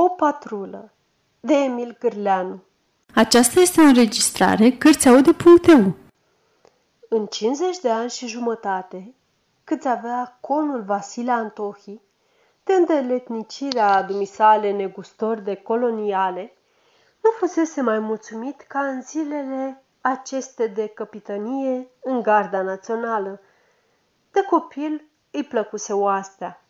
O patrulă de Emil Gârleanu Aceasta este o înregistrare Cărțiaude.eu În 50 de ani și jumătate, câți avea conul Vasile Antohi, de îndeletnicirea dumisale negustori de coloniale, nu fusese mai mulțumit ca în zilele aceste de capitanie în garda națională. De copil îi plăcuse oastea.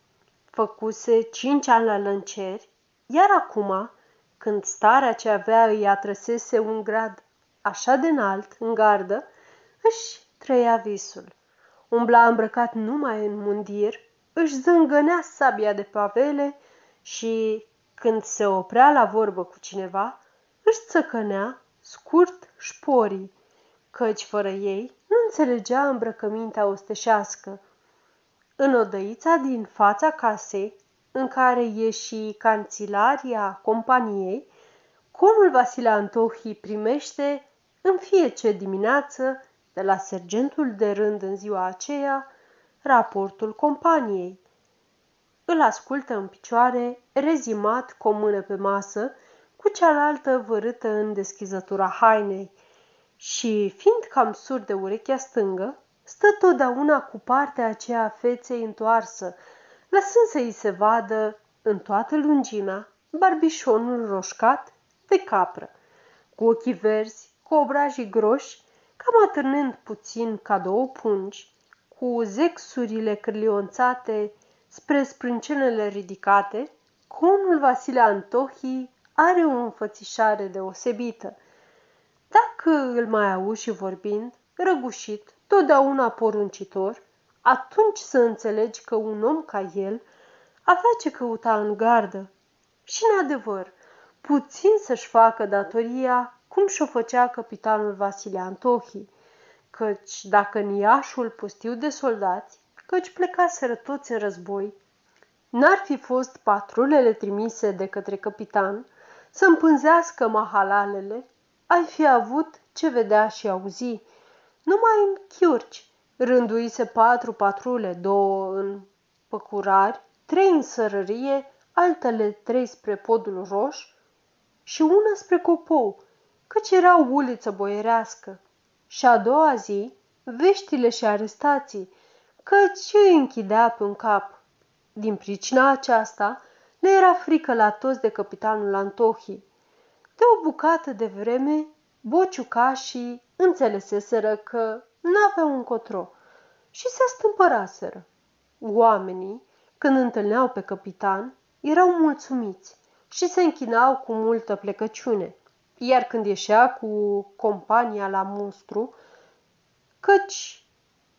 Făcuse cinci ani la lănceri, iar acum, când starea ce avea îi atrăsese un grad așa de înalt în gardă, își trăia visul. Umbla îmbrăcat numai în mundir, își zângănea sabia de pavele și, când se oprea la vorbă cu cineva, își țăcănea scurt șporii, căci fără ei nu înțelegea îmbrăcămintea osteșească. În odăița din fața casei, în care e și cancilaria companiei, conul Vasile Antohi primește în fiecare dimineață de la sergentul de rând în ziua aceea raportul companiei. Îl ascultă în picioare, rezimat cu o mână pe masă, cu cealaltă vărâtă în deschizătura hainei și, fiind cam surd de urechea stângă, stă totdeauna cu partea aceea a feței întoarsă, lăsând să îi se vadă în toată lungimea barbișonul roșcat de capră, cu ochii verzi, cu obrajii groși, cam atârnând puțin ca două pungi, cu zexurile cârlionțate spre sprâncenele ridicate, conul Vasile Antohi are o înfățișare deosebită. Dacă îl mai auzi și vorbind, răgușit, totdeauna poruncitor, atunci să înțelegi că un om ca el avea ce căuta în gardă. Și, în adevăr, puțin să-și facă datoria cum și-o făcea capitanul Vasile Antohi, căci dacă în Iașul pustiu de soldați, căci plecaseră toți în război, n-ar fi fost patrulele trimise de către capitan să împânzească mahalalele, ai fi avut ce vedea și auzi, numai în chiurci, rânduise patru patrule, două în păcurari, trei în sărărie, altele trei spre podul roș și una spre copou, căci era o uliță boierească. Și a doua zi, veștile și arestații, căci îi închidea pe un cap. Din pricina aceasta, le era frică la toți de capitanul Antohi. De o bucată de vreme, bociucașii înțeleseseră că n-aveau încotro și se stâmpăraseră. Oamenii, când întâlneau pe capitan, erau mulțumiți și se închinau cu multă plecăciune, iar când ieșea cu compania la monstru, căci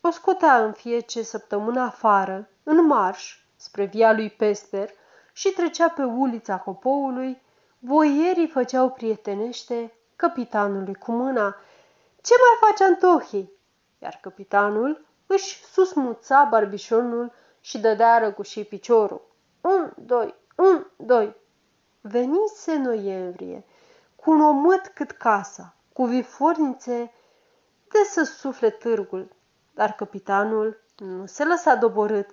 o scotea în fiecare săptămână afară, în marș, spre via lui Pester și trecea pe ulița Copoului, boierii făceau prietenește capitanului cu mâna. Ce mai face Antohi?" Iar capitanul își susmuța barbișonul și dădea răgușii piciorul. Un, doi, un, doi. Venise noiembrie, cu un omăt cât casa, cu vifornițe de să sufle târgul, dar capitanul nu se lăsa doborât.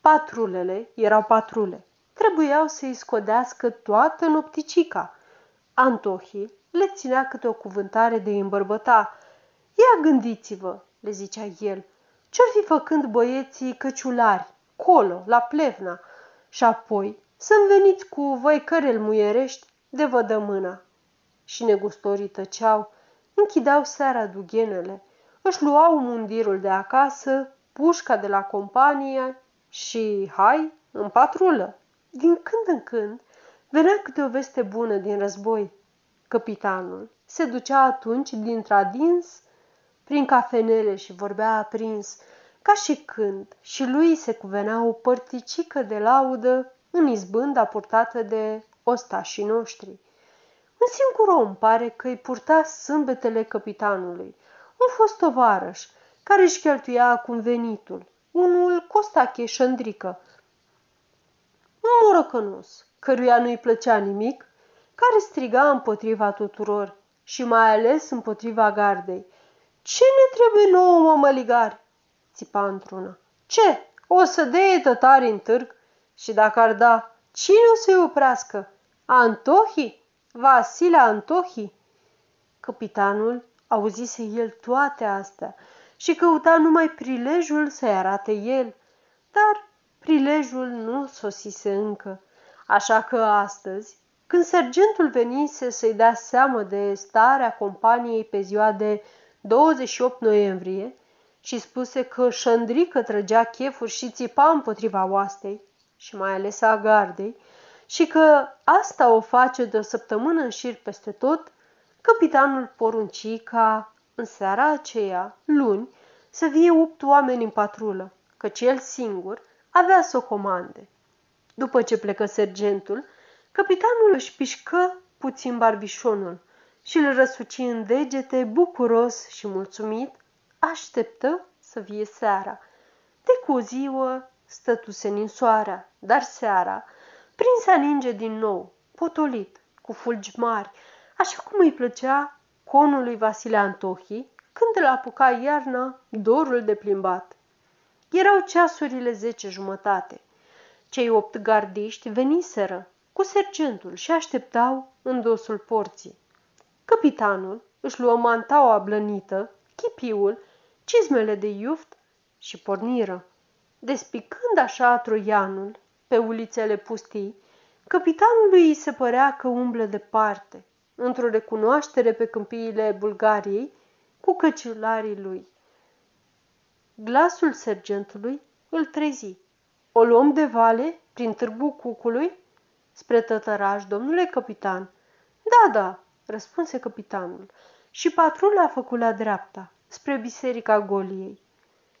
Patrulele erau patrule. Trebuiau să-i scodească toată nopticica. Antohi le ținea câte o cuvântare de îmbărbăta. Ia gândiți-vă, le zicea el, ce-or fi făcând băieții căciulari, colo, la plevna, și apoi să-mi veniți cu voi cărel muierești de vă dă mâna. Și negustorii tăceau, închideau seara dughenele, își luau mundirul de acasă, pușca de la companie și, hai, în patrulă. Din când în când venea câte o veste bună din război. Capitanul se ducea atunci dintr-adins prin cafenele și vorbea aprins, ca și când și lui se cuvenea o părticică de laudă în izbânda purtată de ostașii noștri. Un singur om pare că îi purta sâmbetele capitanului, un fost tovarăș, care își cheltuia acum venitul, unul costache șândrică, un morocănos, căruia nu-i plăcea nimic, care striga împotriva tuturor și mai ales împotriva gardei. Ce ne trebuie nouă, mămăligari? țipa într-una. Ce? O să deie tătari în târg? Și dacă ar da, cine o să-i oprească? Antohi? Vasile Antohi? Capitanul auzise el toate astea și căuta numai prilejul să-i arate el, dar prilejul nu sosise încă. Așa că astăzi, când sergentul venise să-i dea seamă de starea companiei pe ziua de 28 noiembrie și spuse că Șandrică trăgea chefuri și țipa împotriva oastei și mai ales a gardei și că asta o face de o săptămână în șir peste tot, capitanul porunci ca în seara aceea, luni, să vie opt oameni în patrulă, căci el singur avea să o comande. După ce plecă sergentul, capitanul își pișcă puțin barbișonul și îl răsuci în degete, bucuros și mulțumit, așteptă să vie seara. De cu o ziua stătuse în soarea, dar seara, prinse a ninge din nou, potolit, cu fulgi mari, așa cum îi plăcea conului Vasile Antohi, când îl apuca iarna dorul de plimbat. Erau ceasurile zece jumătate. Cei opt gardiști veniseră cu sergentul și așteptau în dosul porții. Capitanul își luă mantaua blănită, chipiul, cizmele de iuft și porniră. Despicând așa troianul pe ulițele pustii, capitanului îi se părea că umblă departe, într-o recunoaștere pe câmpiile Bulgariei, cu căciularii lui. Glasul sergentului îl trezi. O luăm de vale prin târgul cucului? Spre tătăraș, domnule capitan. Da, da, răspunse capitanul. Și patrula a făcut la dreapta, spre biserica Goliei.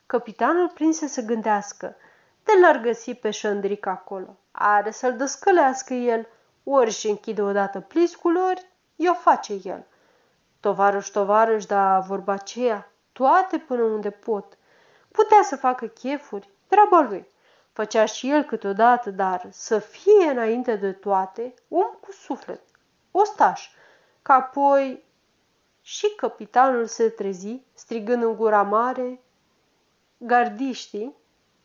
Capitanul prinse să gândească. De l-ar găsi pe Șandric acolo. Are să-l descălească el. Ori și închide odată pliscul, ori i-o face el. Tovarăș, tovarăș, da vorba aceea, toate până unde pot. Putea să facă chefuri, treaba lui. Făcea și el câteodată, dar să fie înainte de toate om cu suflet, ostaș, ca apoi și capitanul se trezi, strigând în gura mare, gardiștii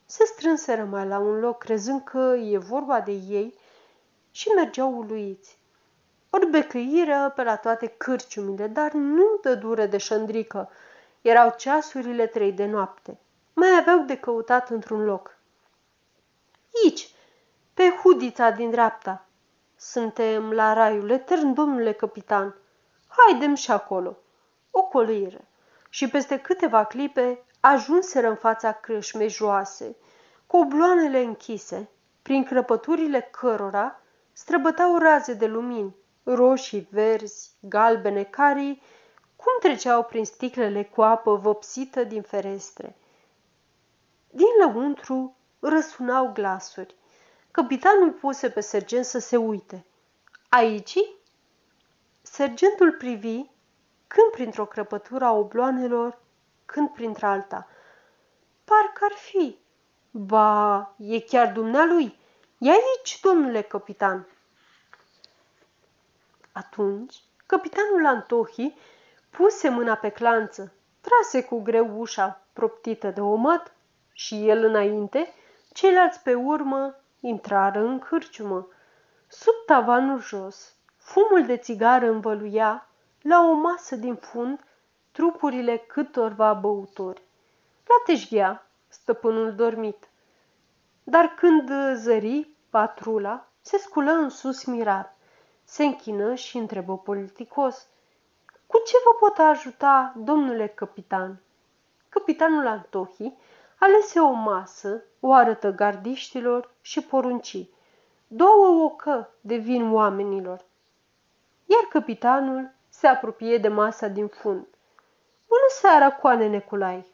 se strânseră mai la un loc, crezând că e vorba de ei și mergeau uluiți. Ori becăiră pe la toate cârciumile, dar nu dă dură de șandrică. Erau ceasurile trei de noapte. Mai aveau de căutat într-un loc. Aici, pe hudița din dreapta. Suntem la raiul etern, domnule capitan. Haidem și acolo. O colire. Și peste câteva clipe ajunseră în fața crâșmei joase, cu obloanele închise, prin crăpăturile cărora străbătau raze de lumini, roșii, verzi, galbene, care cum treceau prin sticlele cu apă vopsită din ferestre. Din lăuntru răsunau glasuri. Capitanul puse pe sergent să se uite. Aici? Sergentul privi, când printr-o crăpătură a obloanelor, când printre-alta. Parcă ar fi. Ba, e chiar dumnealui. E aici, domnule capitan. Atunci, capitanul Antohi puse mâna pe clanță, trase cu greu ușa proptită de omat și el înainte, ceilalți pe urmă intrară în cârciumă. Sub tavanul jos, fumul de țigară învăluia la o masă din fund trupurile câtorva băutori. La teșghea, stăpânul dormit. Dar când zări patrula, se sculă în sus mirat, se închină și întrebă politicos. Cu ce vă pot ajuta, domnule capitan? Capitanul Antohi alese o masă, o arătă gardiștilor și porunci. Două ocă de vin oamenilor. Iar capitanul se apropie de masa din fund. Bună seara, coane Neculai!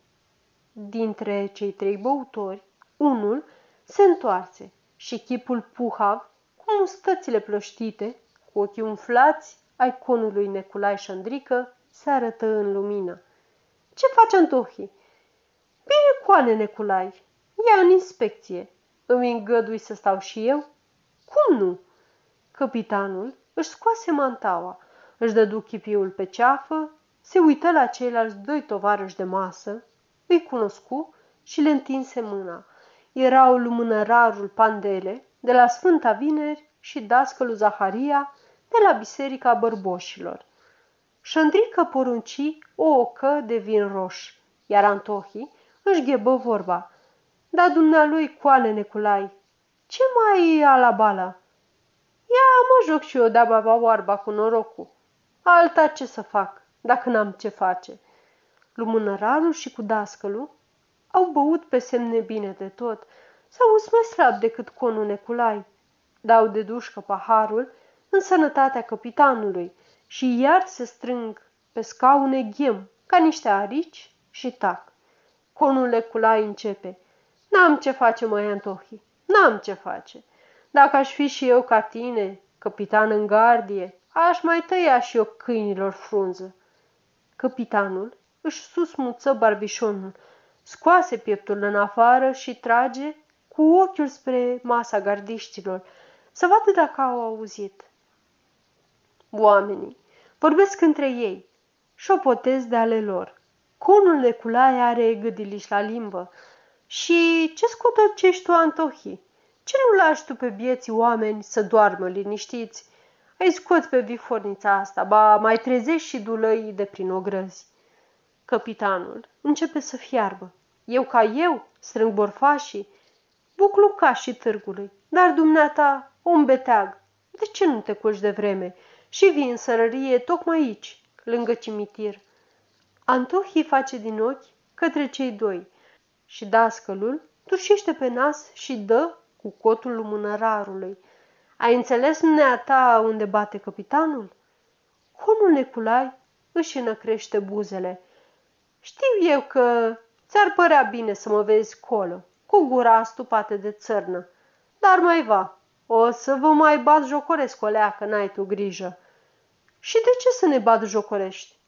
Dintre cei trei băutori, unul se întoarse și chipul puhav, cu mustățile plăștite, cu ochii umflați ai conului Neculai Șandrică, se arătă în lumină. Ce face Antohi? Bine, coane Neculai, ia în inspecție. Îmi îngădui să stau și eu? Cum nu? Capitanul își scoase mantaua, își dădu chipiul pe ceafă se uită la ceilalți doi tovarăși de masă, îi cunoscu și le întinse mâna. Erau lumânărarul Pandele, de la Sfânta Vineri, și dascălul Zaharia de la Biserica Bărboșilor. Șândrică porunci o ocă de vin roș, iar Antohi își ghebă vorba. Da dumnealui coane Neculai, ce mai e ala bala? Ia mă joc și eu de baba oarba cu norocul. Alta ce să fac, dacă n-am ce face? Lumânărarul și cu dascălul au băut pe semne bine de tot, sau mai slab decât conul Neculai. Dau de dușcă paharul în sănătatea capitanului și iar se strâng pe scaune ghem ca niște arici și tac. Conul Neculai începe. N-am ce face, mai Antohi, n-am ce face. Dacă aș fi și eu ca tine, capitan în gardie, aș mai tăia și eu câinilor frunză. Capitanul își susmuță barbișonul, scoase pieptul în afară și trage cu ochiul spre masa gardiștilor, să vadă dacă au auzit. Oamenii vorbesc între ei, șopotez de ale lor. Conul de culaie are gâdiliș la limbă. Și ce scotocești tu, Antohi? Ce nu lași tu pe bieții oameni să doarmă liniștiți? Ai scoți pe vifornița asta, ba mai trezești și dulăii de prin ogrăzi. Capitanul începe să fiarbă. Eu ca eu strâng borfașii, buclucașii târgului, dar dumneata, om beteag, de ce nu te culci de vreme și vii în sărărie tocmai aici, lângă cimitir? Antohii face din ochi către cei doi și dascălul tușește pe nas și dă cu cotul lumânărarului. Ai înțeles ta unde bate capitanul? Conul Neculai își înăcrește buzele. Știu eu că ți-ar părea bine să mă vezi colo, cu gura astupată de țărnă, dar mai va, o să vă mai bat jocoresc o leacă, n-ai tu grijă. Și de ce să ne bat jocorești?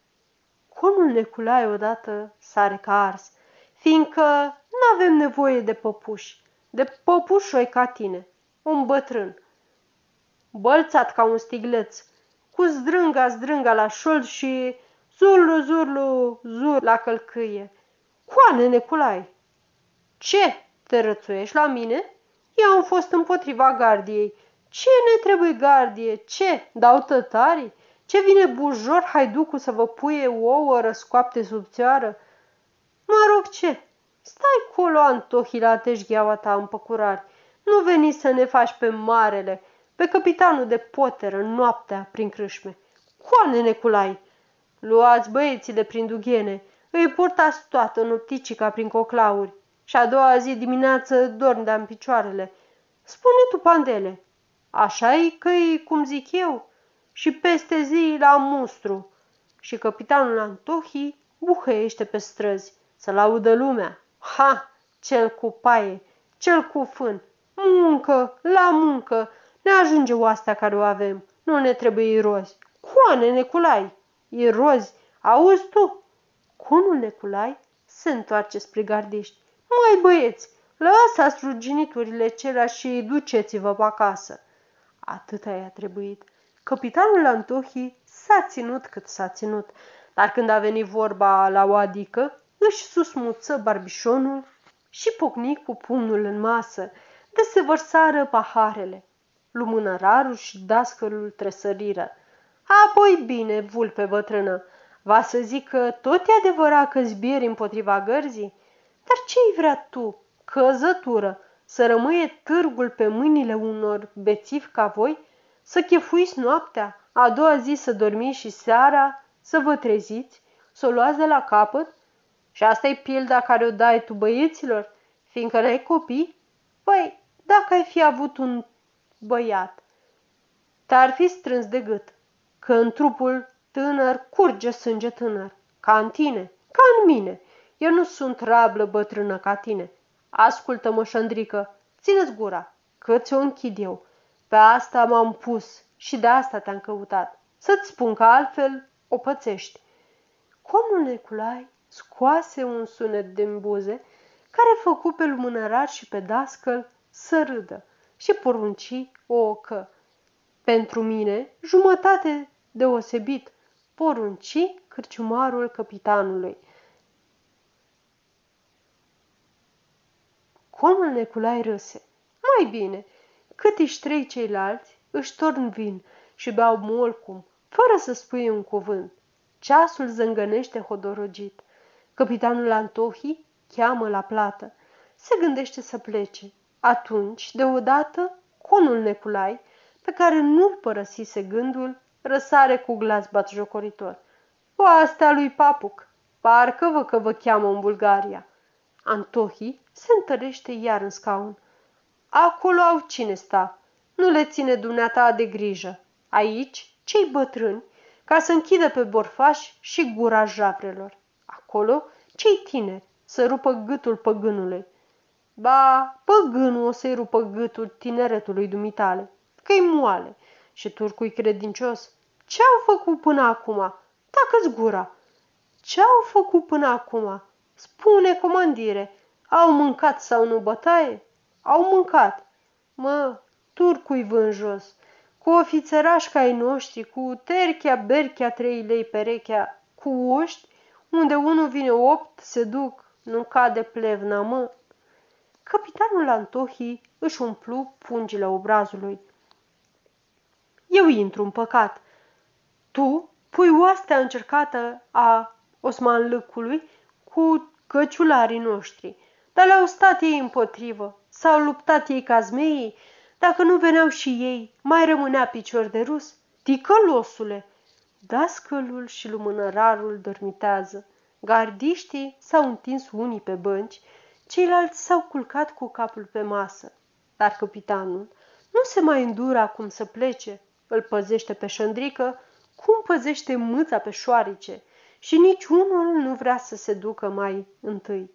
Conul Neculai odată sare ca ars, fiindcă n-avem nevoie de păpuși, de păpușoi ca tine, un bătrân. Bălțat ca un stigleț, cu zdrânga, zdrânga la șold și zurlu, zurlu, zur la călcâie. Coane, Neculai! Ce, te rățuiești la mine? Eu am fost împotriva gardiei. Ce ne trebuie gardie? Ce? Dau tătarii? Ce vine bujor haiducul să vă puie ouă răscoapte sub țioară? Mă rog, ce? Stai colo, Antohi, la teșgheaua ta în păcurari. Nu veni să ne faci pe marele, pe capitanul de poteră noaptea prin crâșme. Coane, Neculai! Luați băieții de prin dughene, îi purtați toată nopticica prin coclauri și a doua zi dimineață dorm de în picioarele. Spune tu, Pandele, așa e că cum zic eu, și peste zi la mustru. Și capitanul Antohi buhăiește pe străzi, să laudă lumea. Ha, cel cu paie, cel cu fân, muncă, la muncă, ne ajunge oastea care o avem, nu ne trebuie irozi. Coane, Neculai, irozi, auzi tu? Conul Neculai se întoarce spre gardiști. Mai băieți, lăsați ruginiturile celea și duceți-vă pe acasă. Atâta i-a trebuit. Capitanul Antohi s-a ținut cât s-a ținut, dar când a venit vorba la o adică, își susmuță barbișonul și pocni cu pumnul în masă, de se vărsară paharele. Lumânărarul și dascălul tresăriră. Apoi bine, vulpe bătrână, va să zic că tot e adevărat că zbieri împotriva gărzii? Dar ce-i vrea tu, căzătură, să rămâie târgul pe mâinile unor bețivi ca voi? Să chefuiți noaptea, a doua zi să dormiți și seara să vă treziți, să o luați de la capăt? Și asta e pilda care o dai tu băieților, fiindcă n-ai copii? Păi, dacă ai fi avut un băiat, te-ar fi strâns de gât, că în trupul tânăr curge sânge tânăr, ca în tine, ca în mine. Eu nu sunt rablă bătrână ca tine. Ascultă-mă, șandrică, ține-ți gura, că ți-o închid eu. Pe asta m-am pus și de asta te-am căutat. Să-ți spun că altfel o pățești. Conul Neculai scoase un sunet din buze care făcu pe lumânărar și pe dascăl să râdă și porunci o ocă. Pentru mine, jumătate deosebit, porunci cârciumarul capitanului. Conul Neculai râse. Mai bine, cât își trei ceilalți, își torn vin și beau molcum, fără să spui un cuvânt. Ceasul zângănește hodorogit. Capitanul Antohi cheamă la plată. Se gândește să plece. Atunci, deodată, conul Neculai, pe care nu-l părăsise gândul, răsare cu glas batjocoritor. Oastea lui Papuc, parcă vă că vă cheamă în Bulgaria. Antohi se întărește iar în scaun. Acolo au cine sta. Nu le ține dumneata de grijă. Aici, cei bătrâni, ca să închidă pe borfași și gura javrelor. Acolo, cei tineri, să rupă gâtul păgânului. Ba, păgânul o să-i rupă gâtul tineretului dumitale, că-i moale și turcui credincios. Ce-au făcut până acum? Tacă-ți gura! Ce-au făcut până acum? Spune, comandire, au mâncat sau nu bătaie? Au mâncat. Mă, turcui vând jos, cu ofițerași ca ai noștri, cu terchea, berchea, trei lei perechea, cu oști, unde unul vine opt, se duc, nu cade plevna, mă. Capitanul Antohi își umplu pungile obrazului. Eu intru în păcat. Tu pui oastea încercată a Osman Lâcului cu căciularii noștri, dar le-au stat ei împotrivă, s-au luptat ei ca zmeii, dacă nu veneau și ei, mai rămânea picior de rus. Ticălosule! Dascălul și lumânărarul dormitează. Gardiștii s-au întins unii pe bănci, ceilalți s-au culcat cu capul pe masă. Dar capitanul nu se mai îndură acum să plece. Îl păzește pe șăndrică cum păzește mâța pe șoarice și niciunul nu vrea să se ducă mai întâi.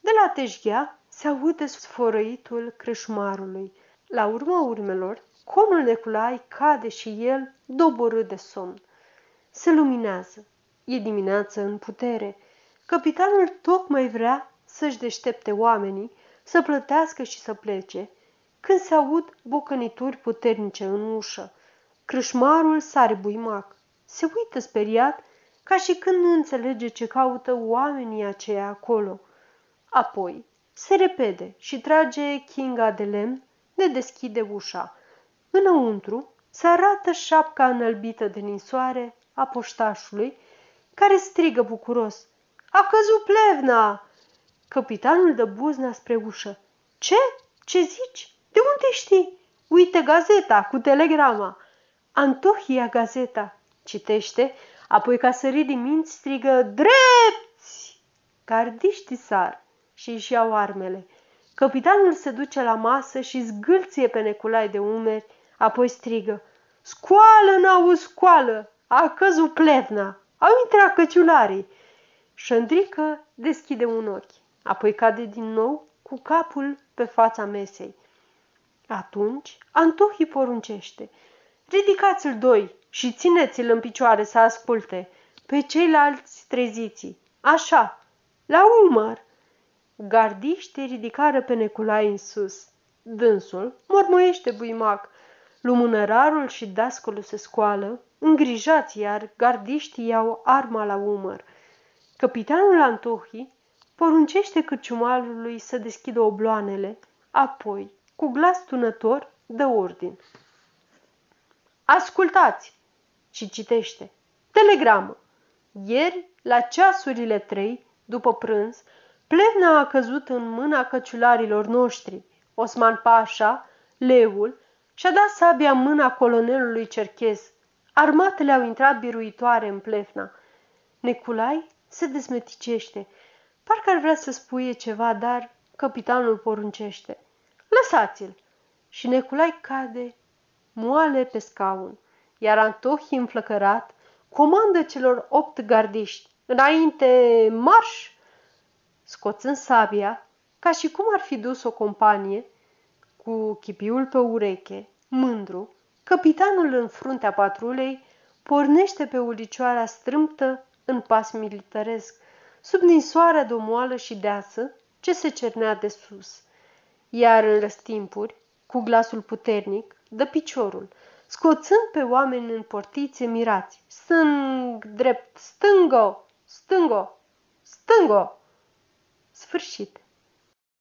De la teșghea se aude sfărăitul creșmarului. La urma urmelor, conul Neculai cade și el doborât de somn. Se luminează. E dimineață în putere. Capitanul tocmai vrea să-și deștepte oamenii, să plătească și să plece, când se aud bocănituri puternice în ușă. Crâșmarul sare buimac. Se uită speriat, ca și când nu înțelege ce caută oamenii aceia acolo. Apoi se repede și trage chinga de lemn ne deschide ușa. Înăuntru se arată șapca înălbită de ninsoare a poștașului, care strigă bucuros. A căzut plevna! Capitanul dă buzna spre ușă. Ce? Ce zici? De unde știi? Uite gazeta cu telegrama. Antohia gazeta. Citește, apoi ca să din minți strigă Drepți! Gardiștii sar și își iau armele. Capitanul se duce la masă și zgâlție pe Neculai de umeri, apoi strigă. Scoală, n-au scoală! A căzut plevna! Au intrat căciularii! Șândrică deschide un ochi, apoi cade din nou cu capul pe fața mesei. Atunci Antohi poruncește. Ridicați-l doi și țineți-l în picioare să asculte. Pe ceilalți treziți Așa, la umăr! Gardiștii ridicară pe Neculai în sus. Dânsul mormăiește buimac. Lumânărarul și dascălul se scoală, îngrijați, iar gardiștii iau arma la umăr. Capitanul Antohi poruncește cârciumalului să deschidă obloanele, apoi, cu glas tunător, dă ordin. Ascultați! Și citește. Telegramă. Ieri, la ceasurile trei, după prânz, Plevna a căzut în mâna căciularilor noștri. Osman Pașa, leul, și-a dat sabia în mâna colonelului cerchez. Armatele au intrat biruitoare în Plevna. Neculai se desmeticește. Parcă ar vrea să spuie ceva, dar capitanul poruncește. Lăsați-l! Și Neculai cade moale pe scaun, iar Antohi înflăcărat comandă celor opt gardiști. Înainte, marș! Scoțând sabia, ca și cum ar fi dus o companie, cu chipiul pe ureche, mândru, capitanul în fruntea patrulei pornește pe ulicioara strâmtă în pas milităresc, sub ninsoarea domoală și deasă ce se cernea de sus. Iar în răstimpuri, cu glasul puternic, dă piciorul, scoțând pe oameni în portițe mirați. Stâng, drept, stângo, stângo, stângo! Sfârșit.